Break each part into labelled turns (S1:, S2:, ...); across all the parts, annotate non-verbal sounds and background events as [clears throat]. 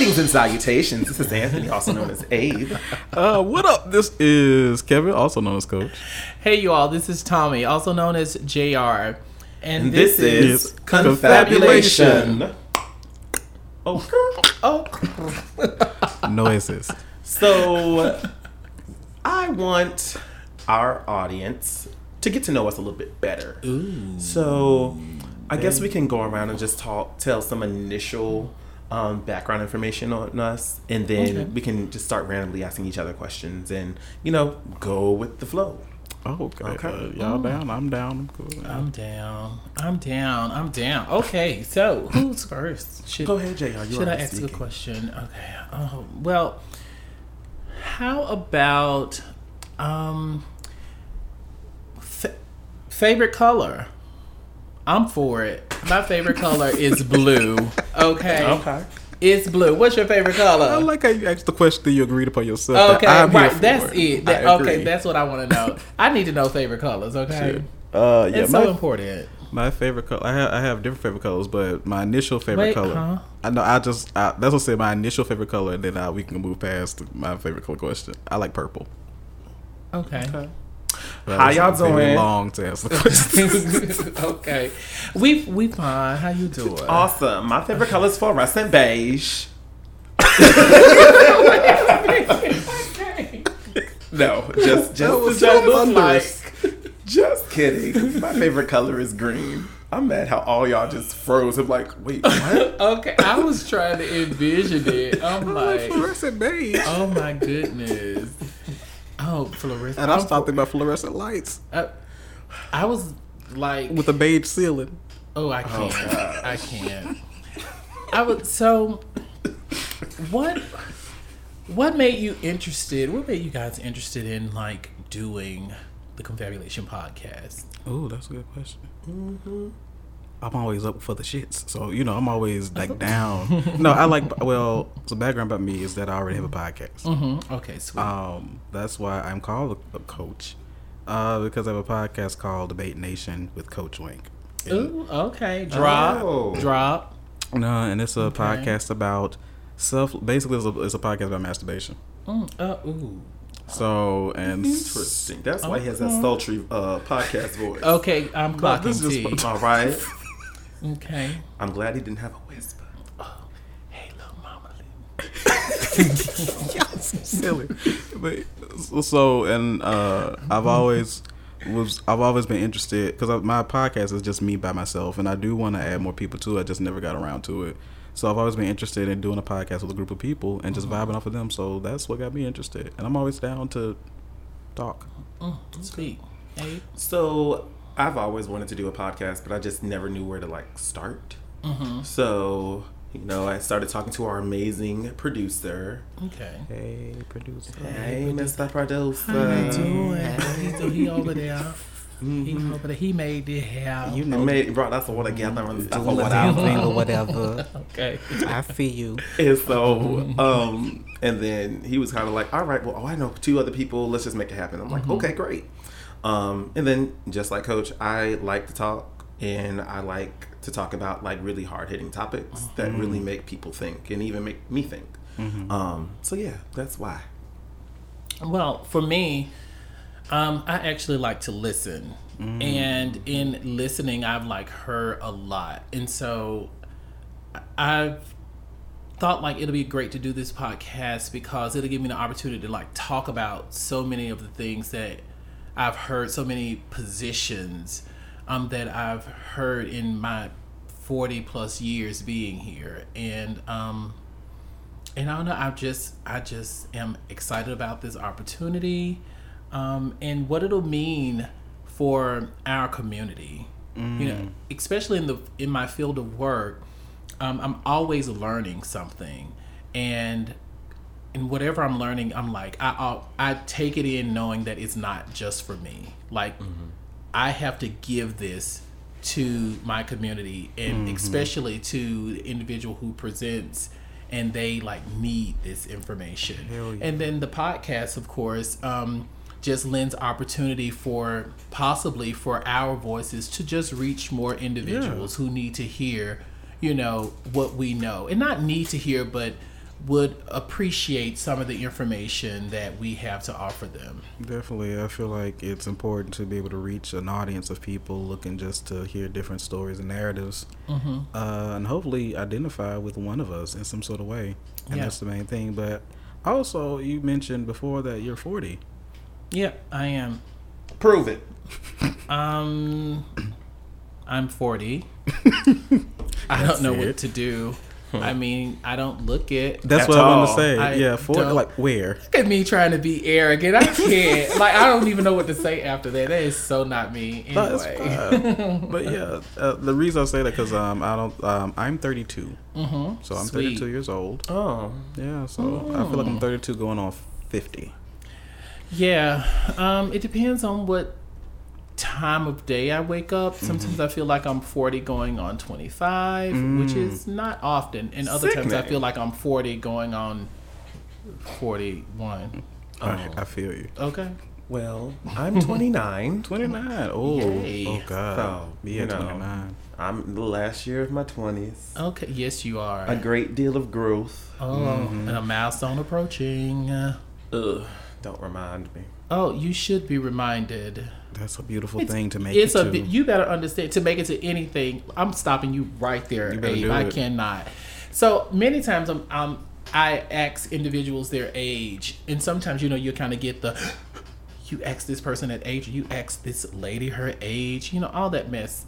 S1: Greetings and salutations. This is Anthony, also known as Abe.
S2: Uh, what up? This is Kevin, also known as Coach.
S3: Hey, you all. This is Tommy, also known as JR. And,
S1: And this, is
S2: is
S1: Confabulation. Oh,
S3: Oh, [laughs]
S2: No assist.
S1: so I want our audience to get to know us a little bit better. So I guess we can go around and just talk, tell some initial um, background information on us, and then
S3: Okay.
S1: we can just start randomly asking each other questions, and you know, go with the flow.
S2: Oh, okay.
S1: Okay.
S2: Uh, y'all down? I'm down. I'm cool.
S3: I'm down. I'm down. I'm down. Okay, so who's first? Should,
S1: Go ahead, Jr. You
S3: should
S1: are
S3: I ask
S1: speaking.
S3: a question? Okay. Oh, well, how about um fa- favorite color? I'm for it. My favorite color is blue. [laughs] Okay.
S1: Okay.
S3: It's blue. What's your favorite color?
S2: I like how you asked the question that you agreed upon yourself.
S3: Okay,
S2: that
S3: right. That's it. That-
S2: I
S3: okay, that's what I want to know. I need to know favorite colors. Okay,
S2: Uh, yeah,
S3: it's
S2: my,
S3: so important.
S2: my favorite color. I have, I have different favorite colors, but my initial favorite
S3: Wait,
S2: color.
S3: huh?
S2: I know. I just I, that's what I say. My initial favorite color, and then uh, we can move past my favorite color question. I like purple.
S3: Okay.
S2: That
S1: How y'all doing?
S2: Long to answer the question. [laughs]
S3: okay. We we fine. How you doing?
S1: Awesome. My favorite color is fluorescent beige. No, just just
S2: was
S1: the
S2: so
S1: joke.
S2: thunderous.
S1: Just kidding. My favorite color is green. I'm mad how all y'all just froze. I'm like, wait, what? [laughs]
S3: Okay. I was trying to envision it. I'm like,
S2: fluorescent beige.
S3: oh my goodness. Oh, fluorescent.
S2: And I
S3: I'm
S2: started thinking about fluorescent lights
S3: I, I was like,
S2: with a beige ceiling.
S3: Oh, I oh, can't. I can't. I would. So, what? What made you interested? What made you guys interested in like doing the Confabulation podcast?
S2: Oh, that's a good question. Mm-hmm. I'm always up for the shits, so you know I'm always like [laughs] down. no, I like. Well, the background about me is that I already have a podcast.
S3: Mm-hmm. Okay, sweet.
S2: Um, that's why I'm called a, a coach, uh, because I have a podcast called Debate Nation with Coach Wink. And,
S3: Ooh, okay. Drop.
S1: Oh.
S3: Drop.
S2: no, and it's a podcast about self. Basically, it's a, it's a podcast about masturbation.
S3: Mm, uh, ooh.
S2: So and
S1: Interesting. That's why he has that sultry uh, podcast voice.
S3: Okay, I'm
S2: this
S3: clocking
S2: is just- [laughs]
S1: All right.
S3: Okay.
S1: I'm glad he didn't have a whisper.
S3: Oh, hey, little mama. [laughs]
S2: silly. But so- so and uh, I've always was I've always been interested because my podcast is just me by myself, and I do want to add more people to it. I just never got around to it. So I've always been interested in doing a podcast with a group of people and just vibing off of them. So that's what got me interested, and I'm always down to talk.
S3: Mm, sweet. Hey.
S1: So I've always wanted to do a podcast, but I just never knew where to like start.
S3: Mm-hmm.
S1: So you know, I started talking to our amazing producer.
S3: Okay.
S2: Hey, producer.
S1: Hey, Mr. Producer.
S3: How you doing? How you doing? He over there. He over there. He made it happen.
S2: You know,
S1: made brought us all together and stuff or
S2: doing the
S1: whatever.
S2: or whatever. [laughs]
S3: Okay.
S2: I feel you.
S1: And so, um, and then he was kind of like, all right, well, oh, I know two other people. Let's just make it happen. I'm like, okay, great. Um, and then just like Coach, I like to talk and I like to talk about like really hard hitting topics that really make people think and even make me think. Um, so yeah, that's why.
S3: Well, for me, um, I actually like to listen, and in listening, I've like heard a lot, and so I- I've thought like it'll be great to do this podcast because it'll give me the opportunity to like talk about so many of the things that I've heard, so many positions um, that I've heard in my forty plus years being here, and um, and I don't know. I just I just am excited about this opportunity, um, and what it'll mean for our community. You know, especially in the in my field of work, um, I'm always learning something, and and whatever I'm learning, I'm like I I'll, I take it in knowing that it's not just for me. Like I have to give this to my community and especially to the individual who presents and they like need this information.
S2: Yeah.
S3: And then the podcast, of course, um, just lends opportunity for possibly for our voices to just reach more individuals who need to hear, you know, what we know. And not need to hear, but would appreciate some of the information that we have to offer them.
S2: Definitely, I feel like it's important to be able to reach an audience of people looking just to hear different stories and narratives,
S3: Mm-hmm.
S2: uh, and hopefully identify with one of us in some sort of way. And
S3: Yeah.
S2: that's the main thing. But also, you mentioned before that you're 40.
S3: Yeah, I am.
S1: Prove it. [laughs]
S3: Um, I'm 40. [laughs] I don't know
S2: it.
S3: what to do. I mean, I don't look it.
S2: That's
S1: At
S2: what I want to say.
S3: I
S2: yeah,
S3: for
S2: Like where?
S3: Look at me trying to be arrogant. I can't. [laughs] like, I don't even know what to say after that. That is so not me. Anyway.
S2: but yeah, uh, the reason I say that because um I don't um I'm 32,
S3: mm-hmm.
S2: so I'm
S3: Sweet.
S2: 32 years old.
S1: Oh,
S2: Yeah, so I feel like I'm 32 going on 50.
S3: Yeah, um, it depends on what time of day I wake up. Sometimes I feel like I'm 40 going on 25, which is not often. And other times I feel like I'm 40 going on 41.
S2: I, I feel you.
S3: Okay.
S1: well, [laughs] I'm 29.
S2: 29. Oh,
S3: Yay.
S2: oh God.
S1: So,
S2: Me
S1: you
S2: at
S1: know.
S2: 29.
S1: I'm the last year of my 20s.
S3: Okay. Yes, you are.
S1: A great deal of growth.
S3: oh, and a milestone approaching. Uh,
S1: Ugh, don't remind me.
S3: Oh, you should be reminded.
S2: That's a beautiful
S3: It's-
S2: thing to make
S3: It's
S2: it
S3: a
S2: to.
S3: you better understand to make it to anything. I'm stopping you right there,
S2: You better
S3: Abe.
S2: do
S3: I cannot. So many times I'm, um, I ask individuals their age, and sometimes you know you kind of get the. [gasps] You ask this person that age, you ask this lady her age, you know all that mess.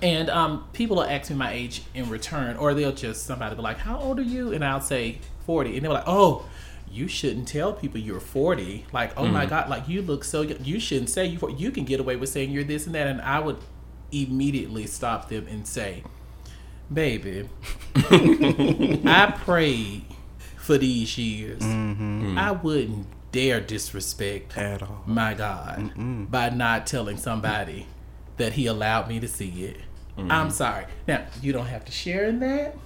S3: And um, people will ask me my age in return, or they'll just somebody be like, "How old are you?" And I'll say forty, and they're like, "Oh." You shouldn't tell people you're 40. Like, oh my mm. God, like you look so young. You shouldn't say you You can get away with saying you're this and that. And I would immediately stop them and say, baby, [laughs] I prayed for these years. Mm-hmm. I wouldn't dare disrespect
S2: at all.
S3: my God by not telling somebody that He allowed me to see it. Mm-hmm. I'm sorry. Now, you don't have to share in that,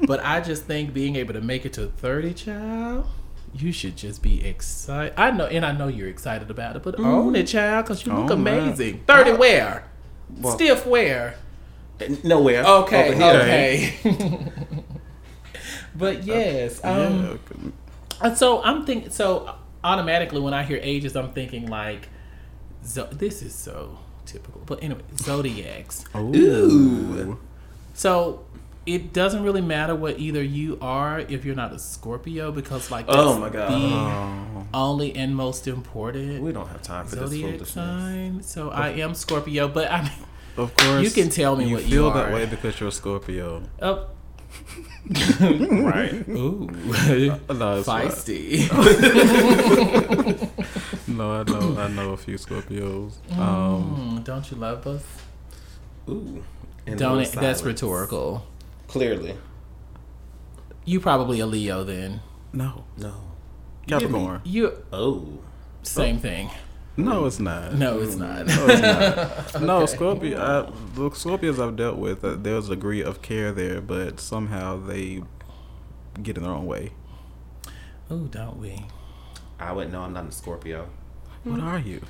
S3: [laughs] but I just think being able to make it to 30, child, you should just be excited. I know, and I know you're excited about it, but own it, child, because you look
S2: that.
S3: amazing. 30 wear,
S1: Well-
S3: Stiff where?
S1: Nowhere.
S3: Okay, okay. [laughs] but yes, um,
S2: yeah.
S3: and so I'm thinking. So automatically, when I hear ages, I'm thinking like, zo- this is so typical. But anyway, zodiacs.
S2: Ooh.
S3: So it doesn't really matter what either you are if you're not a Scorpio because like that's
S1: Oh my God.
S3: the only and most important
S1: We don't have time for this
S3: zodiac
S1: foolishness.
S3: sign. So I am Scorpio, but I mean,
S2: Of course.
S3: You can tell me
S2: you
S3: what you
S2: feel that way because you're a Scorpio.
S3: oh,
S1: Right.
S3: ooh, [laughs]
S2: No, it's
S3: feisty. [laughs]
S2: No, I know. I know a few Scorpios. Um,
S3: Mm, don't you love us?
S1: Ooh. And
S3: Don't it? That's rhetorical.
S1: Clearly.
S3: You probably a Leo then.
S2: no,
S1: No.
S2: Capricorn.
S3: You
S1: Oh.
S3: same thing.
S2: No, it's not.
S3: No, it's not.
S2: No, it's not. [laughs] No, Scorpio. I, the Scorpios I've dealt with, uh, there's a degree of care there, but somehow they get in their own way.
S3: oh, don't we?
S1: I wouldn't know I'm not a Scorpio.
S2: What are you?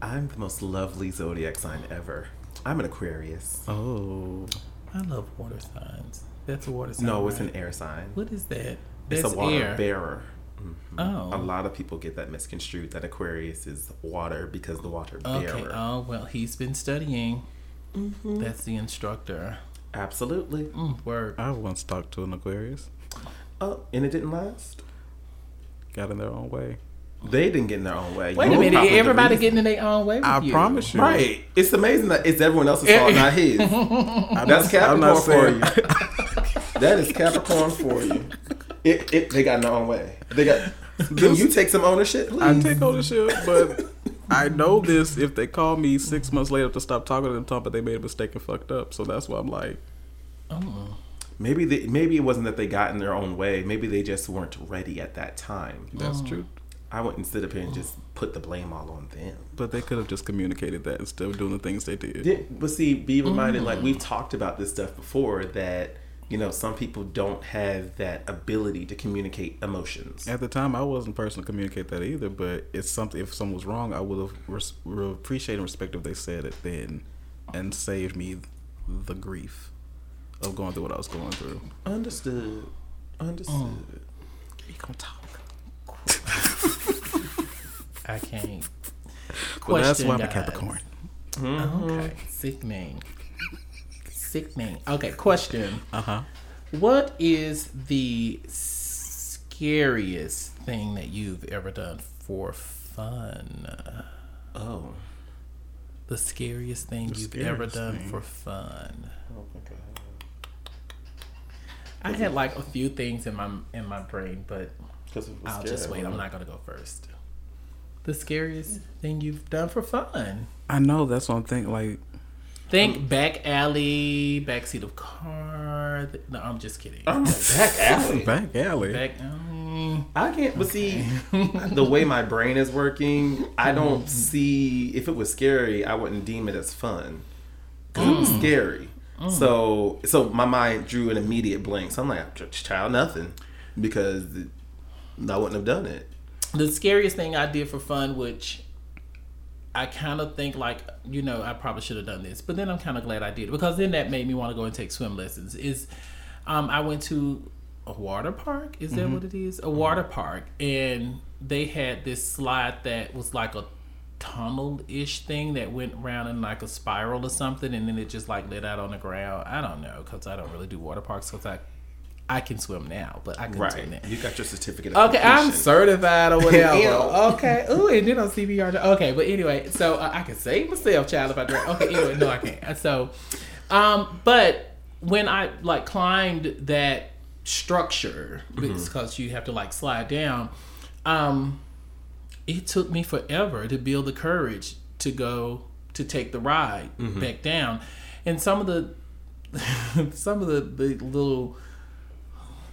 S1: I'm the most lovely zodiac sign ever. I'm an Aquarius.
S2: Oh,
S3: I love water signs. That's a water sign.
S1: No, it's
S3: right?
S1: an air sign.
S3: What is that?
S1: It's a water
S3: air.
S1: bearer.
S3: Oh.
S1: A lot of people get that misconstrued that Aquarius is water because the water bearer.
S3: Okay.
S1: bearer.
S3: Oh well, he's been studying. That's the instructor.
S1: Absolutely.
S3: Mm, word.
S2: I once talked to an Aquarius.
S1: Oh, and it didn't last.
S2: Got in their own way.
S1: They didn't get in their own way.
S3: Wait
S1: You
S3: a minute. Everybody getting in their own way with
S2: I
S3: you.
S2: promise you.
S1: Right. It's amazing that it's everyone else's fault, not [laughs] his. That's
S2: I'm
S1: Capricorn
S2: not
S1: for you. [laughs] that is Capricorn for you. It, it, they got in their own way. They got. Can you take some ownership, please?
S2: I take ownership, but I know this if they call me six months later to stop talking to them, talk, but they made a mistake and fucked up. So that's why I'm like,
S3: Oh.
S1: Maybe they, maybe it wasn't that they got in their own way. Maybe they just weren't ready at that time.
S2: that's uh-huh. true.
S1: I wouldn't sit up here and just put the blame all on them.
S2: But they could have just communicated that instead of doing the things they did.
S1: Yeah, but see, be reminded, like mm. we've talked about this stuff before, that you know some people don't have that ability to communicate emotions.
S2: At the time, I wasn't person to communicate that either. But it's something. If someone was wrong, I would have res- re- appreciated and respect if they said it then, and saved me the grief of going through what I was going through.
S1: Understood. Understood. Mm.
S2: You gonna talk? [laughs]
S3: I can't.
S2: Well, that's
S3: Question,
S2: why I'm a
S3: guys.
S2: Capricorn.
S3: Okay, sickening. Sickening. Okay, question.
S2: Uh huh.
S3: What is the scariest thing that you've ever done for fun?
S1: Oh.
S3: The scariest thing
S2: The
S3: you've ever done
S2: thing.
S3: for fun.
S1: Oh my god.
S3: I had like a few things in my in my brain, but
S1: Because
S3: I'll just wait. I'm not gonna go first. The scariest thing you've done for fun.
S2: I know that's what I'm thinking. Like,
S3: Think back alley, backseat of car. th- No, I'm just kidding.
S1: I'm [laughs] back alley.
S2: back alley.
S3: Back. Um,
S1: I can't. But see, [laughs] the way my brain is working, I don't see. If it was scary, I wouldn't deem it as fun because it was scary. So, so my mind drew an immediate blank. So I'm like, child, nothing, because I wouldn't have done it.
S3: the scariest thing I did for fun, which I kind of think like you know I probably should have done this, but then I'm kind of glad I did because then that made me want to go and take swim lessons. Is um, I went to a water park? Is that what it is? A water park, and they had this slide that was like a tunnel ish thing that went around in like a spiral or something, and then it just like lit out on the ground. I don't know because I don't really do water parks because I I can swim now, but I couldn't swim
S1: Right.
S3: then.
S1: You got your certificate. Of
S3: Okay, I'm certified or [laughs] whatever. Okay. Ooh, and then on CPR. Okay, but anyway, so uh, I can save myself, child, if I drink. Okay, anyway, no, I can't. So, um, but when I like climbed that structure, because you have to like slide down, um, it took me forever to build the courage to go to take the ride back down, and some of the [laughs] some of the, the little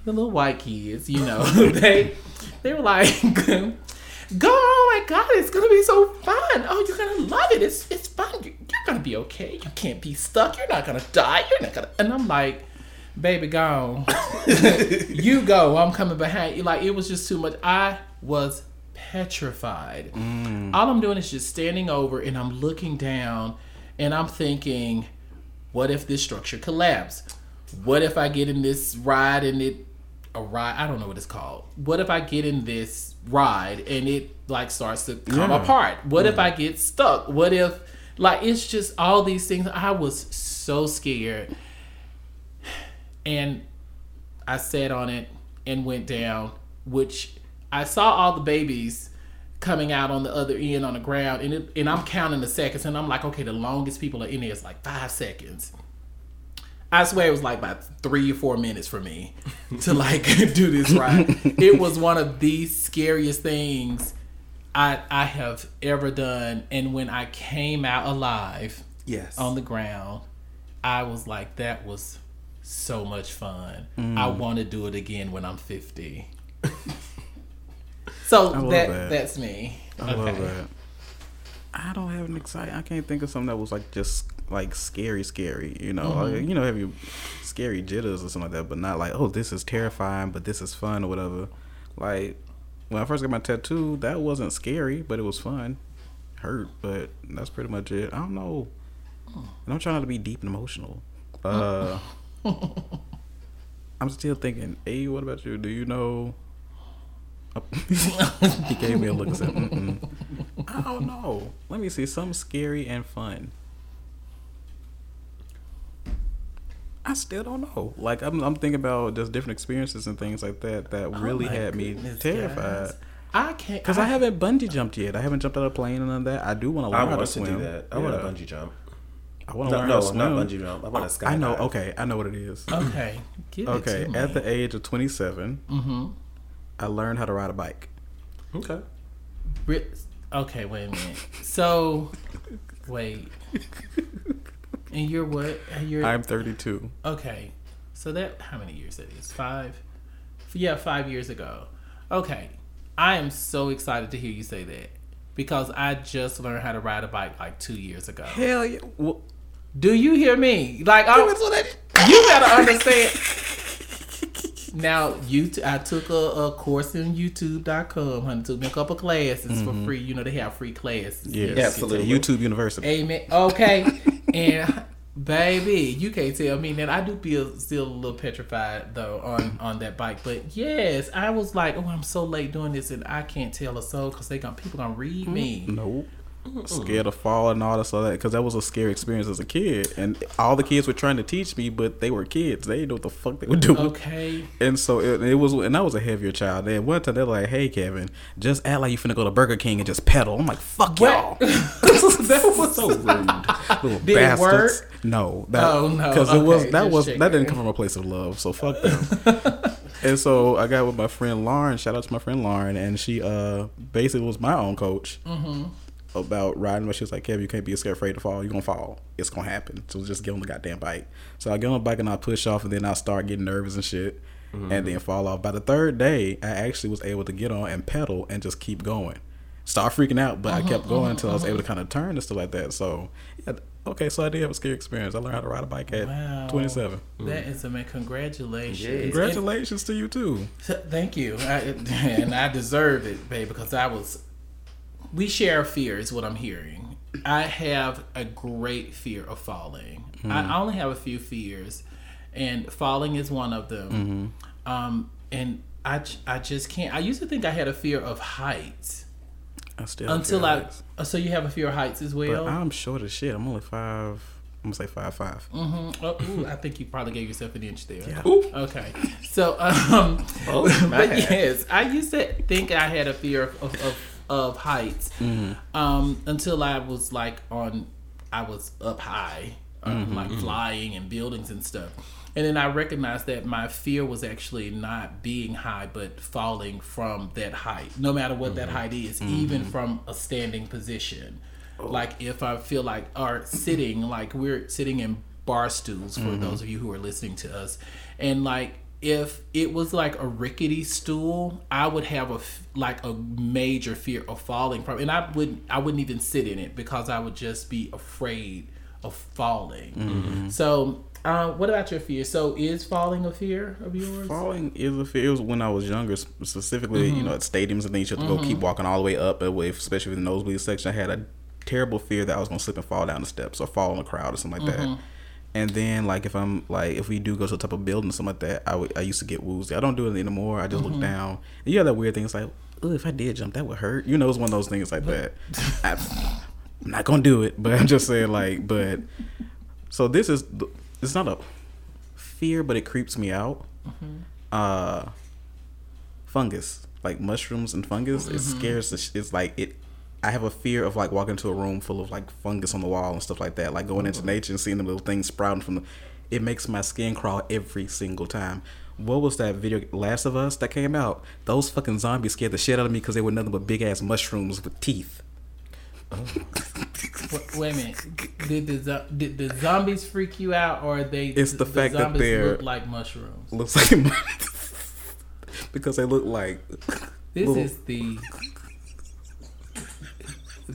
S3: the little white kids, you know, [laughs] they they were like, [laughs] "Go! Oh my God, it's gonna be so fun! Oh, you're gonna love it! It's it's fun. You're, you're gonna be okay. You can't be stuck. You're not gonna die. You're not gonna." And I'm like, "Baby, go! [laughs] you go. I'm coming behind you." Like it was just too much. I was petrified. Mm. All I'm doing is just standing over, and I'm looking down, and I'm thinking, "What if this structure collapses?" what if I get in this ride and it a ride I don't know what it's called. What if I get in this ride and it like starts to come
S2: Yeah.
S3: apart? What if I get stuck? What if like it's just all these things. I was so scared. And I sat on it and went down, which I saw all the babies coming out on the other end on the ground and it, and I'm counting the seconds and I'm like, okay, the longest people are in there is like five seconds. I swear it was like about three or four minutes for me to like [laughs] do this right. it was one of the scariest things I I have ever done. And when I came out alive
S1: Yes.
S3: on the ground, I was like, that was so much fun. Mm. I want to do it again when I'm 50. [laughs] so that,
S2: that.
S3: that's me.
S2: I love that. I don't have an exciting. I can't think of something that was like just like scary, scary. You know,
S3: Mm-hmm.
S2: like, you know, have you scary jitters or something like that, but not like oh, this is terrifying, but this is fun or whatever. Like when I first got my tattoo, that wasn't scary, but it was fun. Hurt, but that's pretty much it. I don't know. And I'm trying not to be deep and emotional. Uh, [laughs] I'm still thinking. Hey, what about you? Do you know? [laughs] he gave me a look and said, Mm-mm. I don't [laughs] know. Let me see. Something scary and fun. I still don't know. Like I'm, I'm thinking about just different experiences and things like that that really
S3: Oh my
S2: had me
S3: goodness,
S2: terrified.
S3: guys. I can't
S2: Because I, haven't bungee jumped yet. I haven't jumped out of a plane and none of that. I do want to
S1: I
S2: learn how
S1: want
S2: to
S1: to
S2: swim.
S1: do that. I want to bungee jump.
S2: I want to
S1: No,
S2: learn
S1: no,
S2: how to swim.
S1: not bungee jump. I want to skydive.
S2: I know. Okay, I know what it is.
S3: Okay. Give
S2: Okay,
S3: It to
S2: at
S3: me.
S2: the age of 27,
S3: Mm-hmm.
S2: I learned how to ride a bike.
S1: Okay.
S3: Ri- Okay, wait a minute. So, wait. And you're what? You're
S2: I'm 32.
S3: okay. So that how many years that is? Five. Yeah, five years ago. Okay, I am so excited to hear you say that because I just learned how to ride a bike like two years ago.
S2: Hell yeah. Well,
S3: Do you hear me? Like, I, you gotta understand. Now, you t- I took a, a course in YouTube.com, honey. Took me a couple classes for mm-hmm. free. You know they have free classes.
S2: yes,
S1: Absolutely.
S2: YouTube University.
S3: Amen. Okay. [laughs] and Baby, you can't tell me that I do feel still a little petrified though on on that bike. But yes, I was like, oh, I'm so late doing this, and I can't tell a soul because they gonna people gonna read me.
S2: Nope. Scared of falling and all this all that because that was a scary experience as a kid, and all the kids were trying to teach me, but they were kids. They didn't know what the fuck they were doing.
S3: Okay.
S2: And so it, it was, and I was a heavier child. And one time they're like, "Hey, Kevin, just act like you finna go to Burger King and just pedal." I'm like, "Fuck y'all." [laughs]
S3: that was
S1: So [laughs] rude.
S2: little
S3: Did it work?
S2: No, that,
S3: Oh, no.
S2: because it was that was
S3: checking.
S2: that didn't come from a place of love. So fuck them. [laughs] and so I got with my friend Lauren. Shout out to my friend Lauren, and she uh basically was my own coach
S3: Mm-hmm.
S2: About riding. But she was like, "Kevin, you can't be scared, afraid to fall. You're gonna fall. It's gonna happen. So just get on the goddamn bike." So I get on the bike and I push off, and then I start getting nervous and shit. And mm-hmm. then fall off. By the third day, I actually was able to get on and pedal and just keep going. Start freaking out, but I uh-huh, kept going until I was uh-huh. able to kind of turn and stuff like that. So, yeah, okay, so I did have a scary experience. I learned how to ride a bike at
S3: Wow.
S2: 27.
S3: That is a man. Congratulations. And-
S2: Congratulations to you too. [laughs]
S3: Thank you, I, [laughs] and I deserve it, babe, because I was. We share a fear, is what I'm hearing. I have a great fear of falling. I only have a few fears, and falling is one of them. Um, and I just can't. I used to think I had a fear of heights
S2: I still
S3: until I.
S2: like-
S3: uh, So you have a fear of heights as well.
S2: But I'm short as shit. I'm only five. I'm gonna say five five.
S3: Mm-hmm. Oh, ooh, I think you probably gave yourself an inch there.
S2: Yeah.
S3: Okay. So, um,
S1: Oh, [laughs]
S3: but yes, I used to think I had a fear of of, of, of heights mm-hmm. um, until I was like on, I was up high, um, mm-hmm, like mm-hmm. flying and buildings and stuff. And then I recognized that my fear was actually not being high, but falling from that height, no matter what that height is, even from a standing position. Oh. Like if I feel like, or sitting, like we're sitting in bar stools for those of you who are listening to us, and like if it was like a rickety stool, I would have a like a major fear of falling from, and I wouldn't I wouldn't even sit in it because I would just be afraid of falling. Mm-hmm. So, uh, what about your fear? So, is falling a fear of yours?
S2: Falling is a fear. It was when I was younger, specifically, you mm-hmm. know, at stadiums and things. You have to go keep mm-hmm. walking all the way up, away, especially with the nosebleed section. I had a terrible fear that I was gonna slip and fall down the steps or fall in a crowd or something like that. And then, like, if I'm like, if we do go to the type of building or something like that, I I used to get woozy. I don't do it anymore. I just look mm-hmm. down. And you have that weird thing. It's like, oh, if I did jump, that would hurt. You know, it's one of those things like that. I, I'm not gonna do it, but I'm just saying, like, but so this is it's not a fear, but it creeps me out. Mm-hmm. Uh, fungus, like mushrooms and fungus, it mm-hmm. scares. The sh- it's like it. I have a fear of like walking into a room full of like fungus on the wall and stuff like that. Like going into mm. nature and seeing the little things sprouting from the. It makes my skin crawl every single time. What was that video, Last of Us, that came out? Those fucking zombies scared the shit out of me because they were nothing but big ass mushrooms with teeth. Oh.
S3: Wait, wait a minute. Did the zo- did the zombies freak you out, or they?
S2: It's the fact that
S3: zombies
S2: they're-
S3: look like mushrooms.
S2: Looks like [laughs] because they look like
S3: This
S2: little-
S3: is the.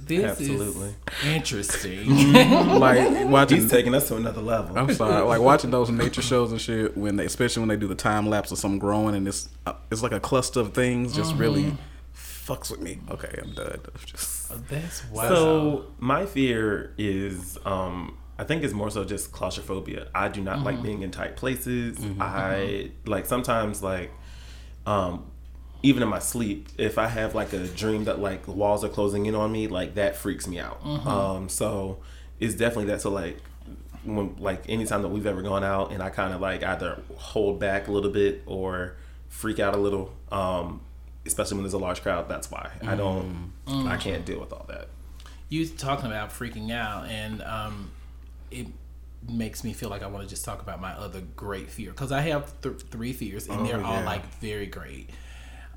S3: This
S1: Absolutely.
S3: is interesting. [laughs]
S2: like [laughs] watching
S1: He's taking us to another level.
S2: I'm sorry, like watching those [laughs] nature shows and shit when they, especially when they do the time lapse of something growing and it's uh, it's like a cluster of things, just really fucks with me. Okay, I'm done. Just
S3: That's wild.
S1: So my fear is, um, I think it's more so just claustrophobia. I do not like being in tight places. I like sometimes like, um, even in my sleep, if I have like a dream that like the walls are closing in on me, like that freaks me out. Um, so it's definitely that. So like when like anytime that we've ever gone out and I kind of like either hold back a little bit or freak out a little, um, especially when there's a large crowd. That's why I don't, I can't deal with all that.
S3: you talking about freaking out, and um, it makes me feel like I want to just talk about my other great fear because I have th- three fears, and they're all like very great.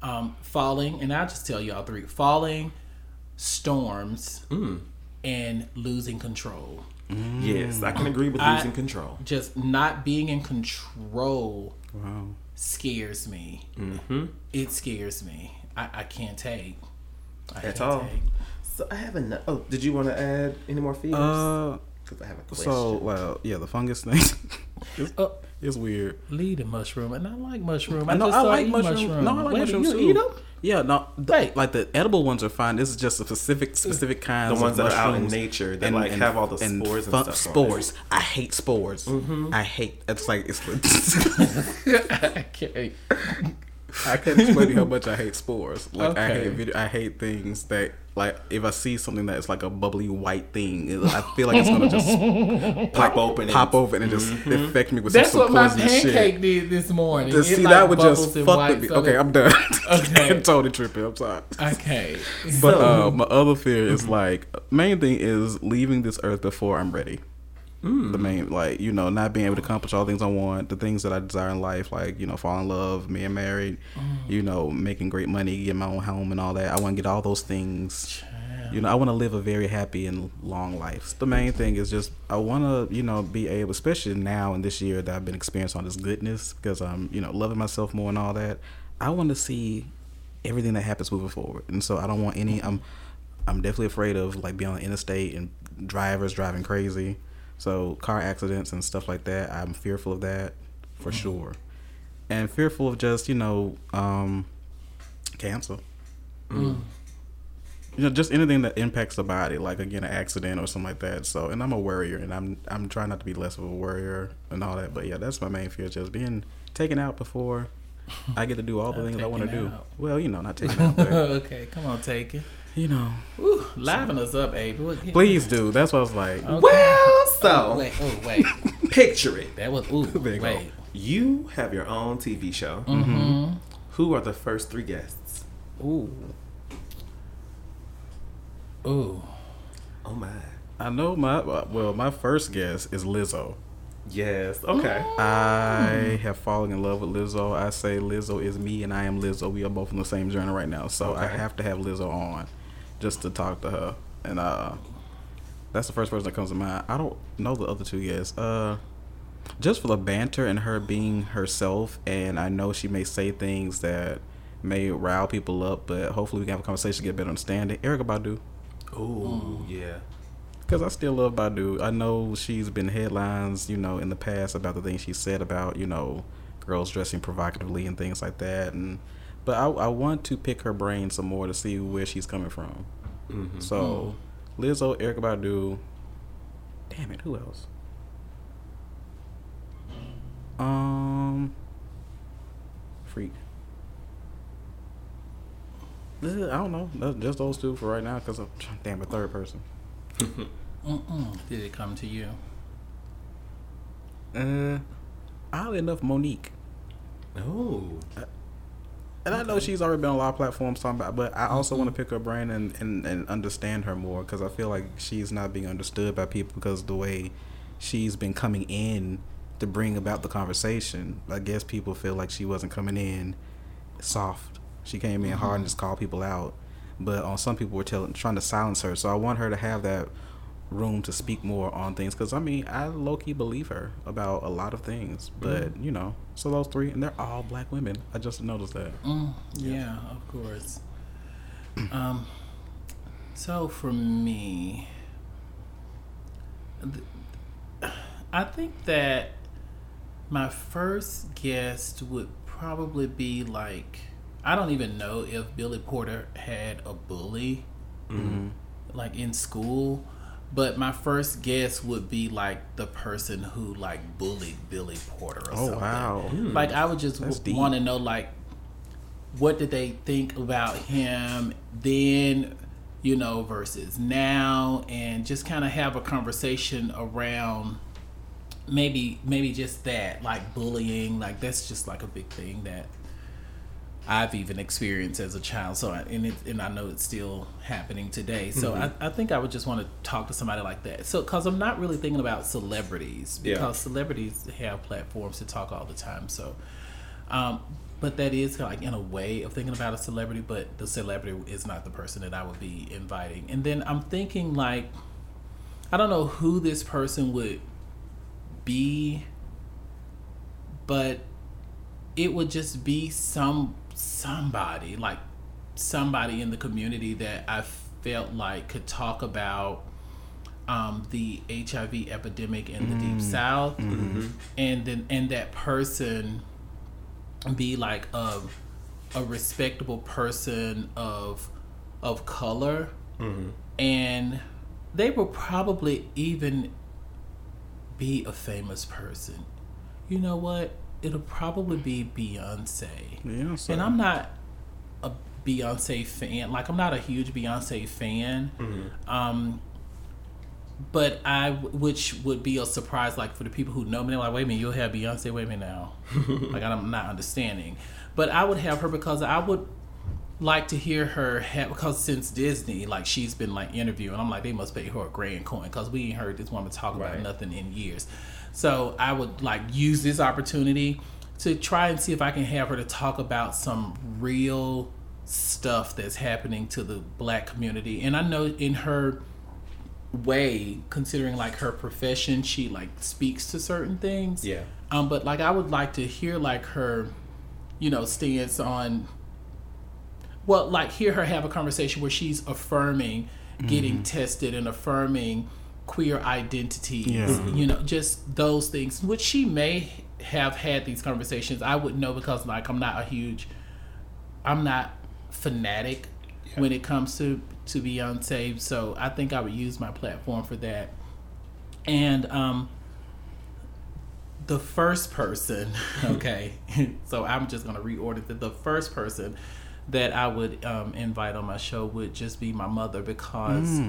S3: Um, falling, and I'll just tell you all three: falling, storms, and losing control.
S1: Yes, I can agree with
S3: I-
S1: losing control.
S3: Just not being in control
S2: wow.
S3: scares me.
S1: Mm-hmm.
S3: It scares me. I, I can't take. I
S1: At
S3: can't
S1: all.
S3: take.
S1: So I have enough. Oh, did you want to add any more fears?
S2: Uh,
S1: Because I have a question.
S2: so well, yeah, the fungus thing.
S3: Oh, [laughs]
S2: It's weird.
S3: Lead a mushroom, and I like mushroom.
S2: I know
S3: just
S2: I like
S3: eating
S2: mushroom. No, I like
S3: Wait,
S2: mushrooms
S3: you
S2: too.
S3: eat them?
S2: Yeah, no, the,
S3: Wait.
S2: like the edible ones are fine. This is just a specific specific kinds.
S1: The ones
S2: of
S1: that are out in nature that, like, have all the spores and
S2: fun-
S1: stuff on it.
S2: Spores. I hate spores. Mm-hmm. I hate. It's like it's. [laughs] [laughs]
S3: I can't.
S2: I can't explain to you how [laughs] much I hate spores. Like I hate video, I hate things that like if I see something that's like a bubbly white thing, it- I feel like it's gonna just [laughs]
S1: Pop open. and-
S2: pop over and just infect me with
S3: That's
S2: some,
S3: what my pancake
S2: shit.
S3: did this morning.
S2: See
S3: like,
S2: that would just fuck with me.
S3: so
S2: Okay,
S3: that-
S2: I'm done. [laughs]
S3: Okay.
S2: I'm totally tripping. I'm sorry.
S3: Okay.
S2: But
S1: So-
S2: uh, my other fear is like main thing is leaving this earth before I'm ready. The mm. main like you know not being able to accomplish all the things I want, the things that I desire in life, like you know fall in love, being married, mm. you know making great money, get my own home and all that. I want to get all those things. You know I want to live a very happy and long life. The main thing is just I want to you know be able, especially now in this year that I've been experiencing all this goodness because I'm you know loving myself more and all that. I want to see everything that happens moving forward. And so I don't want any. I'm I'm definitely afraid of like being on the interstate and drivers driving crazy. So car accidents and stuff like that. I'm fearful of that for mm-hmm. sure, and fearful of just you know um, cancer. Mm. Mm. You know, just anything that impacts the body, like again, an accident or something like that. So, and I'm a worrier, and I'm I'm trying not to be less of a worrier and all that. But yeah, that's my main fear, just being taken out before I get to do all the [laughs]
S3: uh,
S2: things I want to do. Well, you know, not taken [laughs] out, but
S3: okay, come on, take it.
S2: you know,
S3: Woo, liven us up, Abe.
S2: Please do. That's what I was like.
S3: Okay.
S1: Well, so
S3: Oh, wait, oh, wait. [laughs]
S1: picture it.
S3: That was, ooh,
S2: There you go.
S3: wait.
S1: You have your own TV show.
S3: Mm-hmm.
S1: Who are the first three guests?
S3: Ooh. Ooh.
S1: Oh my.
S2: I know my well, my first guess is Lizzo.
S1: Yes. Okay.
S2: I have fallen in love with Lizzo. I say Lizzo is me and I am Lizzo. We are both on the same journey right now. So I
S1: Okay.
S2: have to have Lizzo on just to talk to her. And uh that's the first person that comes to mind. I don't know the other two guests. Uh just for the banter and her being herself and I know she may say things that may rile people up, but hopefully we can have a conversation, get a better understanding. Erykah Badu.
S1: Ooh, yeah.
S2: Because I still love Badu. I know she's been headlines, you know, in the past about the things she said about, you know, girls dressing provocatively and things like that. And but I, I want to pick her brain some more to see where she's coming from.
S1: Mm-hmm.
S2: So, Lizzo, Erykah Badu. Damn it, who else? Um, freak. Uh, I don't know. That's Just those two for right now. Cause I'm damn a third person. [laughs]
S3: Mm-mm. Did it come to you?
S2: Uh, oddly enough, Mo'Nique.
S1: Oh.
S2: And I know she's already been on a lot of platforms talking about, but I also want to mm-hmm. pick her brain and, and, and understand her more because I feel like she's not being understood by people because the way she's been coming in to bring about the conversation. I guess people feel like she wasn't coming in soft. She came in hard and mm-hmm. just called people out. But on some people were telling, trying to silence her. So I want her to have that room to speak more on things because I mean I low key believe her about a lot of things, but you know, so those three and they're all black women. I just noticed that.
S3: Mm, yeah, of course. [clears throat] Um, so for me, th- I think that my first guest would probably be like I don't even know if Billy Porter had a bully like in school. But my first guess would be like the person who like bullied Billy Porter or
S2: Oh
S3: something.
S2: wow. Hmm.
S3: Like I would just
S2: deep.
S3: want to know like what did they think about him then, you know, versus now, and just kind of have a conversation around maybe maybe just that like bullying like that's just like a big thing that I've even experienced as a child. So, I, and it, and I know it's still happening today. So, I, I think I would just want to talk to somebody like that. So, because I'm not really thinking about celebrities
S1: Yeah.
S3: because celebrities have platforms to talk all the time. So, um, but that is kind of like in a way of thinking about a celebrity, but the celebrity is not the person that I would be inviting. And then I'm thinking like, I don't know who this person would be, but it would just be some somebody like somebody in the community that I felt like could talk about um, the HIV epidemic in the deep mm. south, mm-hmm. Mm-hmm. and then and that person be like a a respectable person of of color, mm-hmm. and they will probably even be a famous person. You know what? It'll probably be Beyonce.
S2: Yeah, so-
S3: And I'm not a Beyonce fan. Like I'm not a huge Beyonce fan. Um, but I, which would be a surprise, like for the people who know me, they're like, wait a minute, you'll have Beyonce. Wait a minute now, [laughs] like I'm not understanding. But I would have her because I would like to hear her have because since Disney, like she's been like interviewing, I'm like they must pay her a grand coin because we ain't heard this woman talk about nothing in years. So I would like use this opportunity to try and see if I can have her to talk about some real stuff that's happening to the black community. And I know in her way, considering like her profession, she like speaks to certain things.
S1: Yeah.
S3: Um, but like I would like to hear like her, you know, stance on well, like hear her have a conversation where she's affirming getting tested and affirming queer identities.
S2: Yeah.
S3: You know, just those things, which she may have had these conversations. I wouldn't know because like I'm not a huge I'm not fanatic when it comes to to Beyonce, so I think I would use my platform for that. And um the first person, [laughs] okay, [laughs] so I'm just gonna reorder that. The first person that I would um, invite on my show would just be my mother because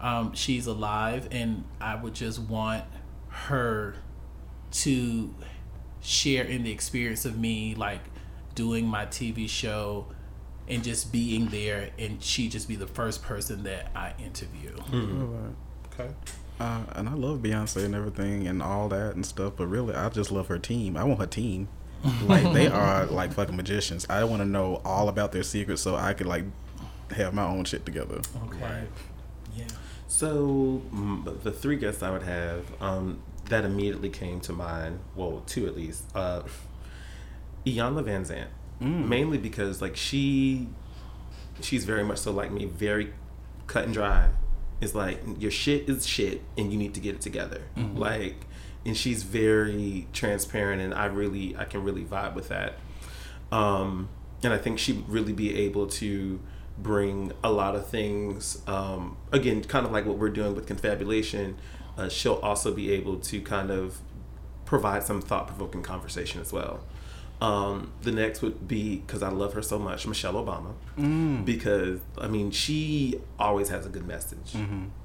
S3: um, she's alive, and I would just want her to share in the experience of me, like doing my TV show and just being there, and she just be the first person that I interview.
S1: Okay.
S2: Uh, and I love Beyonce and everything and all that and stuff, but really, I just love her team. I want her team. Like they are like fucking magicians. I want to know all about their secrets so I could like have my own shit together.
S3: Okay. Yeah.
S1: So mm, the three guests I would have um, that immediately came to mind. Well, two at least. Uh, Iyanla Vanzant, mainly because like she, she's very much so like me, very cut and dry. It's like your shit is shit, and you need to get it together. Like, and she's very transparent, and I really, I can really vibe with that. Um, and I think she'd really be able to bring a lot of things. Um, again, kind of like what we're doing with confabulation. Uh, she'll also be able to kind of provide some thought provoking conversation as well. Um, the next would be because I love her so much, Michelle Obama, because I mean she always has a good message,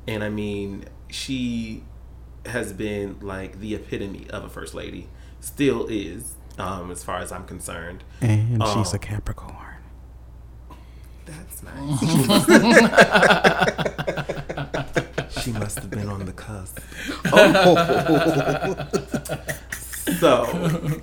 S1: and I mean she has been like the epitome of a first lady, still is, um, as far as I'm concerned.
S2: And
S1: Oh.
S2: she's a Capricorn.
S1: That's nice. [laughs] she must have been on the cusp. Oh. [laughs] so,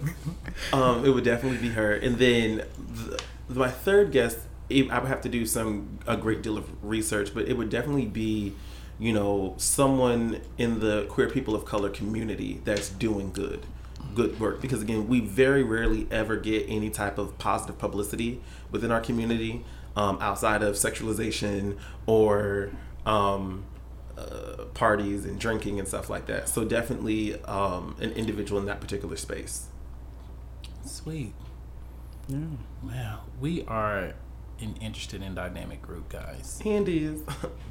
S1: um, it would definitely be her. And then th my third guest, I would have to do some a great deal of research, but it would definitely be, you know, someone in the queer people of color community that's doing good, good work. Because again, we very rarely ever get any type of positive publicity within our community um, outside of sexualization or. Um, uh, parties and drinking and stuff like that. So definitely um, an individual in that particular space.
S3: Sweet.
S2: Yeah.
S3: Wow. We are an interested and dynamic group, guys.
S1: And is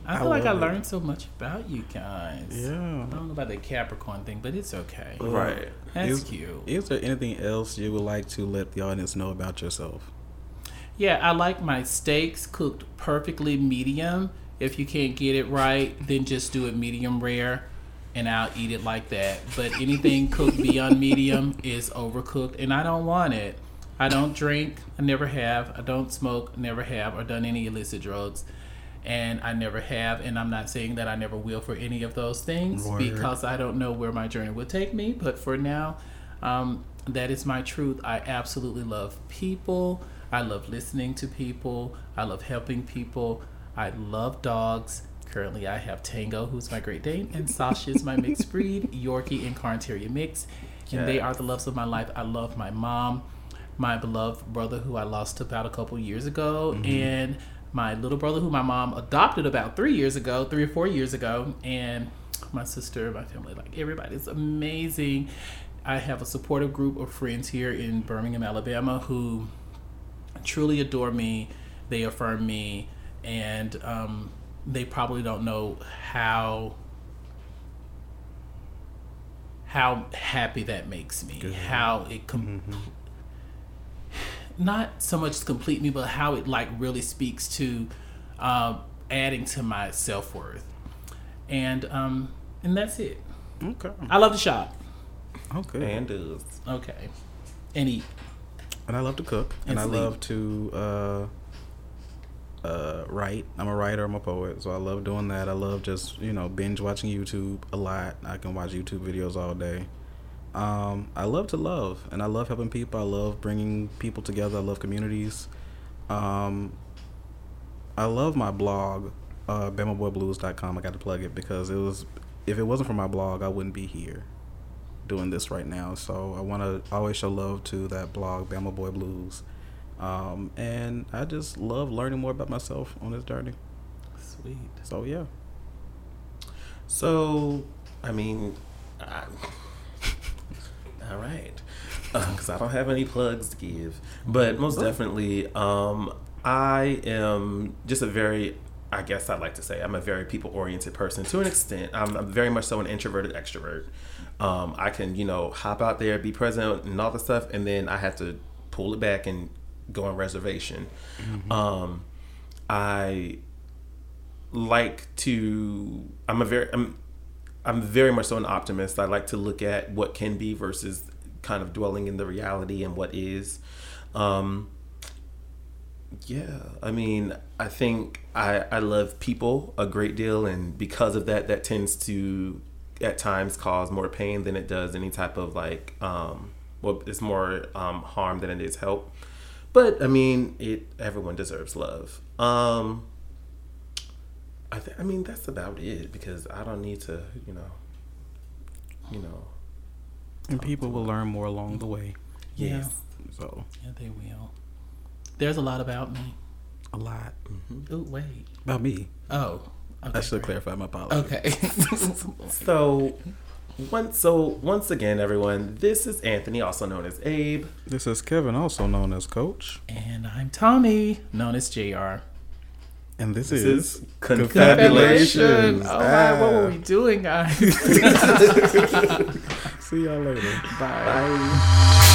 S3: I [laughs]
S2: I
S3: feel like I
S2: love it.
S3: learned so much about you guys.
S2: Yeah.
S3: I don't know about the Capricorn thing, but it's okay.
S1: right.
S3: That's
S2: Is-
S3: cute.
S2: Is there anything else you would like to let the audience know about yourself?
S3: Yeah, I like my steaks cooked perfectly medium. If you can't get it right, then just do it medium rare and I'll eat it like that. But anything cooked beyond [laughs] medium is overcooked and I don't want it. I don't drink, I never have. I don't smoke, never have, or done any illicit drugs. And I never have, and I'm not saying that I never will for any of those things
S2: Word.
S3: because I don't know where my journey will take me. But for now, um, that is my truth. I absolutely love people. I love listening to people. I love helping people. I love dogs. Currently, I have Tango, who's my Great Dane, and Sasha is my mixed [laughs] breed, Yorkie and Cairn Terrier mix. And they are the loves of my life. I love my mom, my beloved brother, who I lost about a couple years ago, and my little brother, who my mom adopted about three years ago, three or four years ago, and my sister, my family, like everybody's amazing. I have a supportive group of friends here in Birmingham, Alabama, who truly adore me. They affirm me, and um, they probably don't know how how happy that makes me. How it com- not so much to complete me, but how it like really speaks to um, adding to my self worth, and um, and that's it.
S2: Okay.
S3: I love to shop.
S2: Okay.
S1: And does.
S3: Okay, and eat.
S2: and I love to cook, and,
S3: And
S2: I love to uh, uh, write. I'm a writer. I'm a poet, so I love doing that. I love just you know binge watching YouTube a lot. I can watch YouTube videos all day. Um, I love to love, and I love helping people. I love bringing people together. I love communities. Um, I love my blog, uh, BamaBoyBlues.com. I got to plug it because it was. If it wasn't for my blog, I wouldn't be here doing this right now. So I want to always show love to that blog, Bama Boy Blues. Um, and I just love learning more about myself on this journey.
S3: Sweet.
S2: So yeah.
S1: So, I mean, I, all right, because [laughs] I don't have any plugs to give, but most definitely, um, I am just a very, I guess I'd like to say, I'm a very people oriented person to an extent. I'm, I'm very much so an introverted extrovert. Um, I can, you know, hop out there, be present, and all the stuff, and then I have to pull it back and go on reservation. Um, I like to i'm a very i'm i'm very much so an optimist. I like to look at what can be versus kind of dwelling in the reality and what is. Um yeah i mean i think i i love people a great deal and because of that that tends to at times cause more pain than it does any type of like um well it's more um harm than it is help. But i mean it everyone deserves love. Um I th- I mean that's about it because I don't need to, you know, you know.
S2: And people will learn more along the way.
S1: Yes.
S2: So
S3: Yeah, they will. There's a lot about me.
S2: a lot
S3: Oh wait.
S2: about me.
S3: Oh. Okay.
S2: I should clarify my apology.
S3: Okay. [laughs] [laughs]
S1: So, once so once again, everyone, this is Anthony, also known as Abe.
S2: This is Kevin, also known as Coach,
S3: and I'm Tommy, known as Jr.
S2: and this,
S1: This
S2: is,
S1: is
S2: Confabulations.
S3: Oh my, what were
S2: Ah.
S3: we doing, guys? [laughs] [laughs]
S2: See y'all later.
S1: Bye.